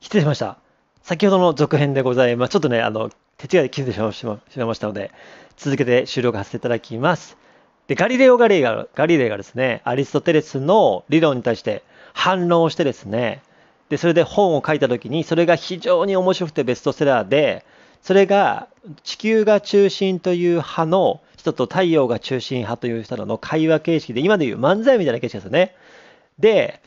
失礼しました。先ほどの続編でございます。ちょっとね、あの、手違いで気づいてしまいましたので、続けて収録させていただきます。で、ガリレオ・ガリレイが、ガリレイがですね、アリストテレスの理論に対して反論をしてですね、で、それで本を書いた時に、それが非常に面白くてベストセラーで、それが地球が中心という派の人と太陽が中心派という人の会話形式で、今でいう漫才みたいな形式ですよね。で、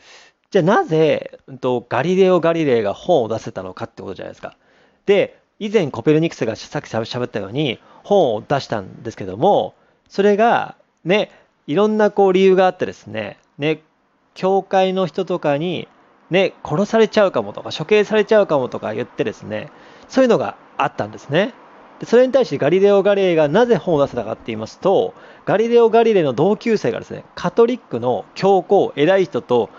じゃあなぜ、うんと、ガリレオ・ガリレイが本を出せたのかってことじゃないですか。で、以前コペルニクスがさっきしゃべったように本を出したんですけども、それがね、いろんなこう理由があってですね、ね、教会の人とかにね、殺されちゃうかもとか、処刑されちゃうかもとか言ってですね、そういうのがあったんですね。でそれに対してガリレオ・ガリレイがなぜ本を出せたかって言いますと、ガリレオ・ガリレイの同級生がですね、カトリックの教皇、偉い人と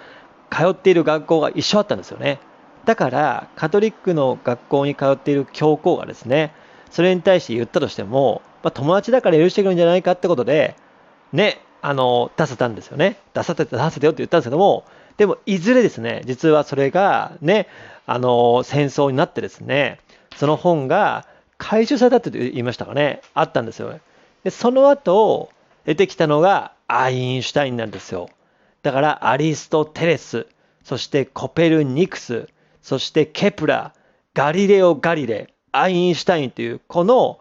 通っている学校が一緒だったんですよね。だから、カトリックの学校に通っている教皇がですね、それに対して言ったとしても、まあ、友達だから許してくるんじゃないかってことで、ね、あの、出せたんですよね。出させて、出せてよって言ったんですけども、でも、いずれですね、実はそれがね、あの、戦争になってですね、その本が回収されたって言いましたかね、あったんですよ。で、その後、出てきたのがアインシュタインなんですよ。だから、アリストテレス、そしてコペルニクス、そしてケプラ、ガリレオ・ガリレイ、アインシュタインという、この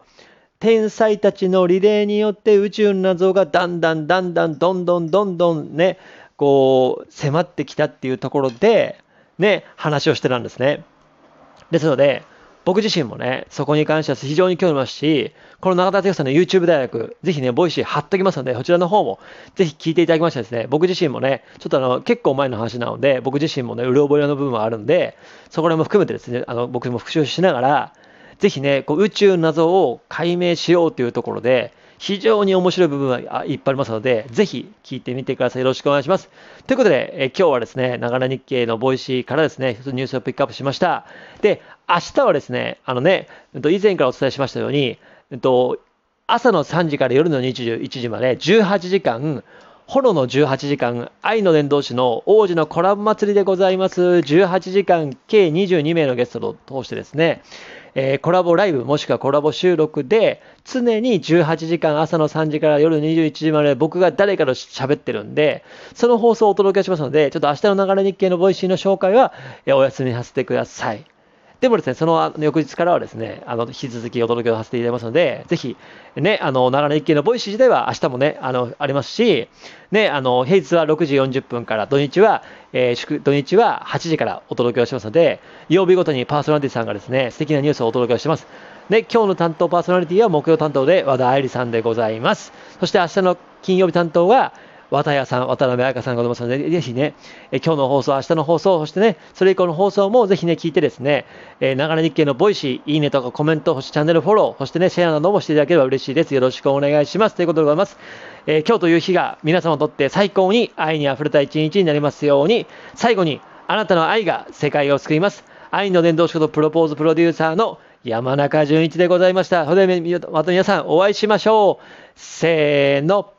天才たちのリレーによって宇宙の謎がだんだんだんだんどんどんどんどんね、こう迫ってきたっていうところで、ね、話をしてたんですね。ですので、僕自身もね、そこに関しては非常に興味ありますし、この中田敦彦さんの YouTube 大学、ぜひね、ボイシー貼っときますので、そちらの方もぜひ聞いていただきましてですね、僕自身もね、ちょっとあの、結構前の話なので、僕自身もね、うろ覚えの部分はあるんで、そこら辺も含めてですね、あの、僕も復習しながら、ぜひね、こう宇宙謎を解明しようというところで、非常に面白い部分はいっぱいありますので、ぜひ聞いてみてください。よろしくお願いします。ということで、え今日はですね、ながら日経の Voicy からですね、一つニュースをピックアップしました。で、明日はですね、あのね、以前からお伝えしましたように、朝の3時から夜の21時まで18時間、フルの18時間、愛の伝道師の王子のコラボ祭りでございます。18時間、計22名のゲストを通してですね、えー、コラボライブもしくはコラボ収録で常に18時間朝の3時から夜21時まで僕が誰かと喋ってるんで、その放送をお届けしますので、ちょっと明日のながら日経の Voicy の紹介はお休みさせてください。でもですね、その翌日からはですね、あの、引き続きお届けをさせていただきますので、ぜひ、ね、あの、ながら日経の Voicy 自体は明日もね、あの、ありますし、ね、あの、平日は6時40分から、土日は、えー、祝、土日は8時からお届けをしますので、曜日ごとにパーソナリティさんがですね、素敵なニュースをお届けをします。で、今日の担当パーソナリティは木曜担当で和田愛理さんでございます。そして明日の金曜日担当は、綿谷さん、渡辺彩香さんがございますので、ぜひね、え今日の放送、明日の放送、そしてね、それ以降の放送もぜひね、聞いてですね、えー、ながら日経の Voicy、いいねとかコメント、そしてチャンネルフォロー、そしてね、シェアなどもしていただければ嬉しいです。よろしくお願いします。ということでございます。えー、今日という日が皆様にとって最高に愛に溢れた一日になりますように、最後に、あなたの愛が世界を救います。愛の伝道師ことプロポーズプロデューサーの山中淳一でございました。それではまた皆さんお会いしましょう。せーの。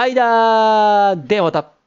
間ではまた。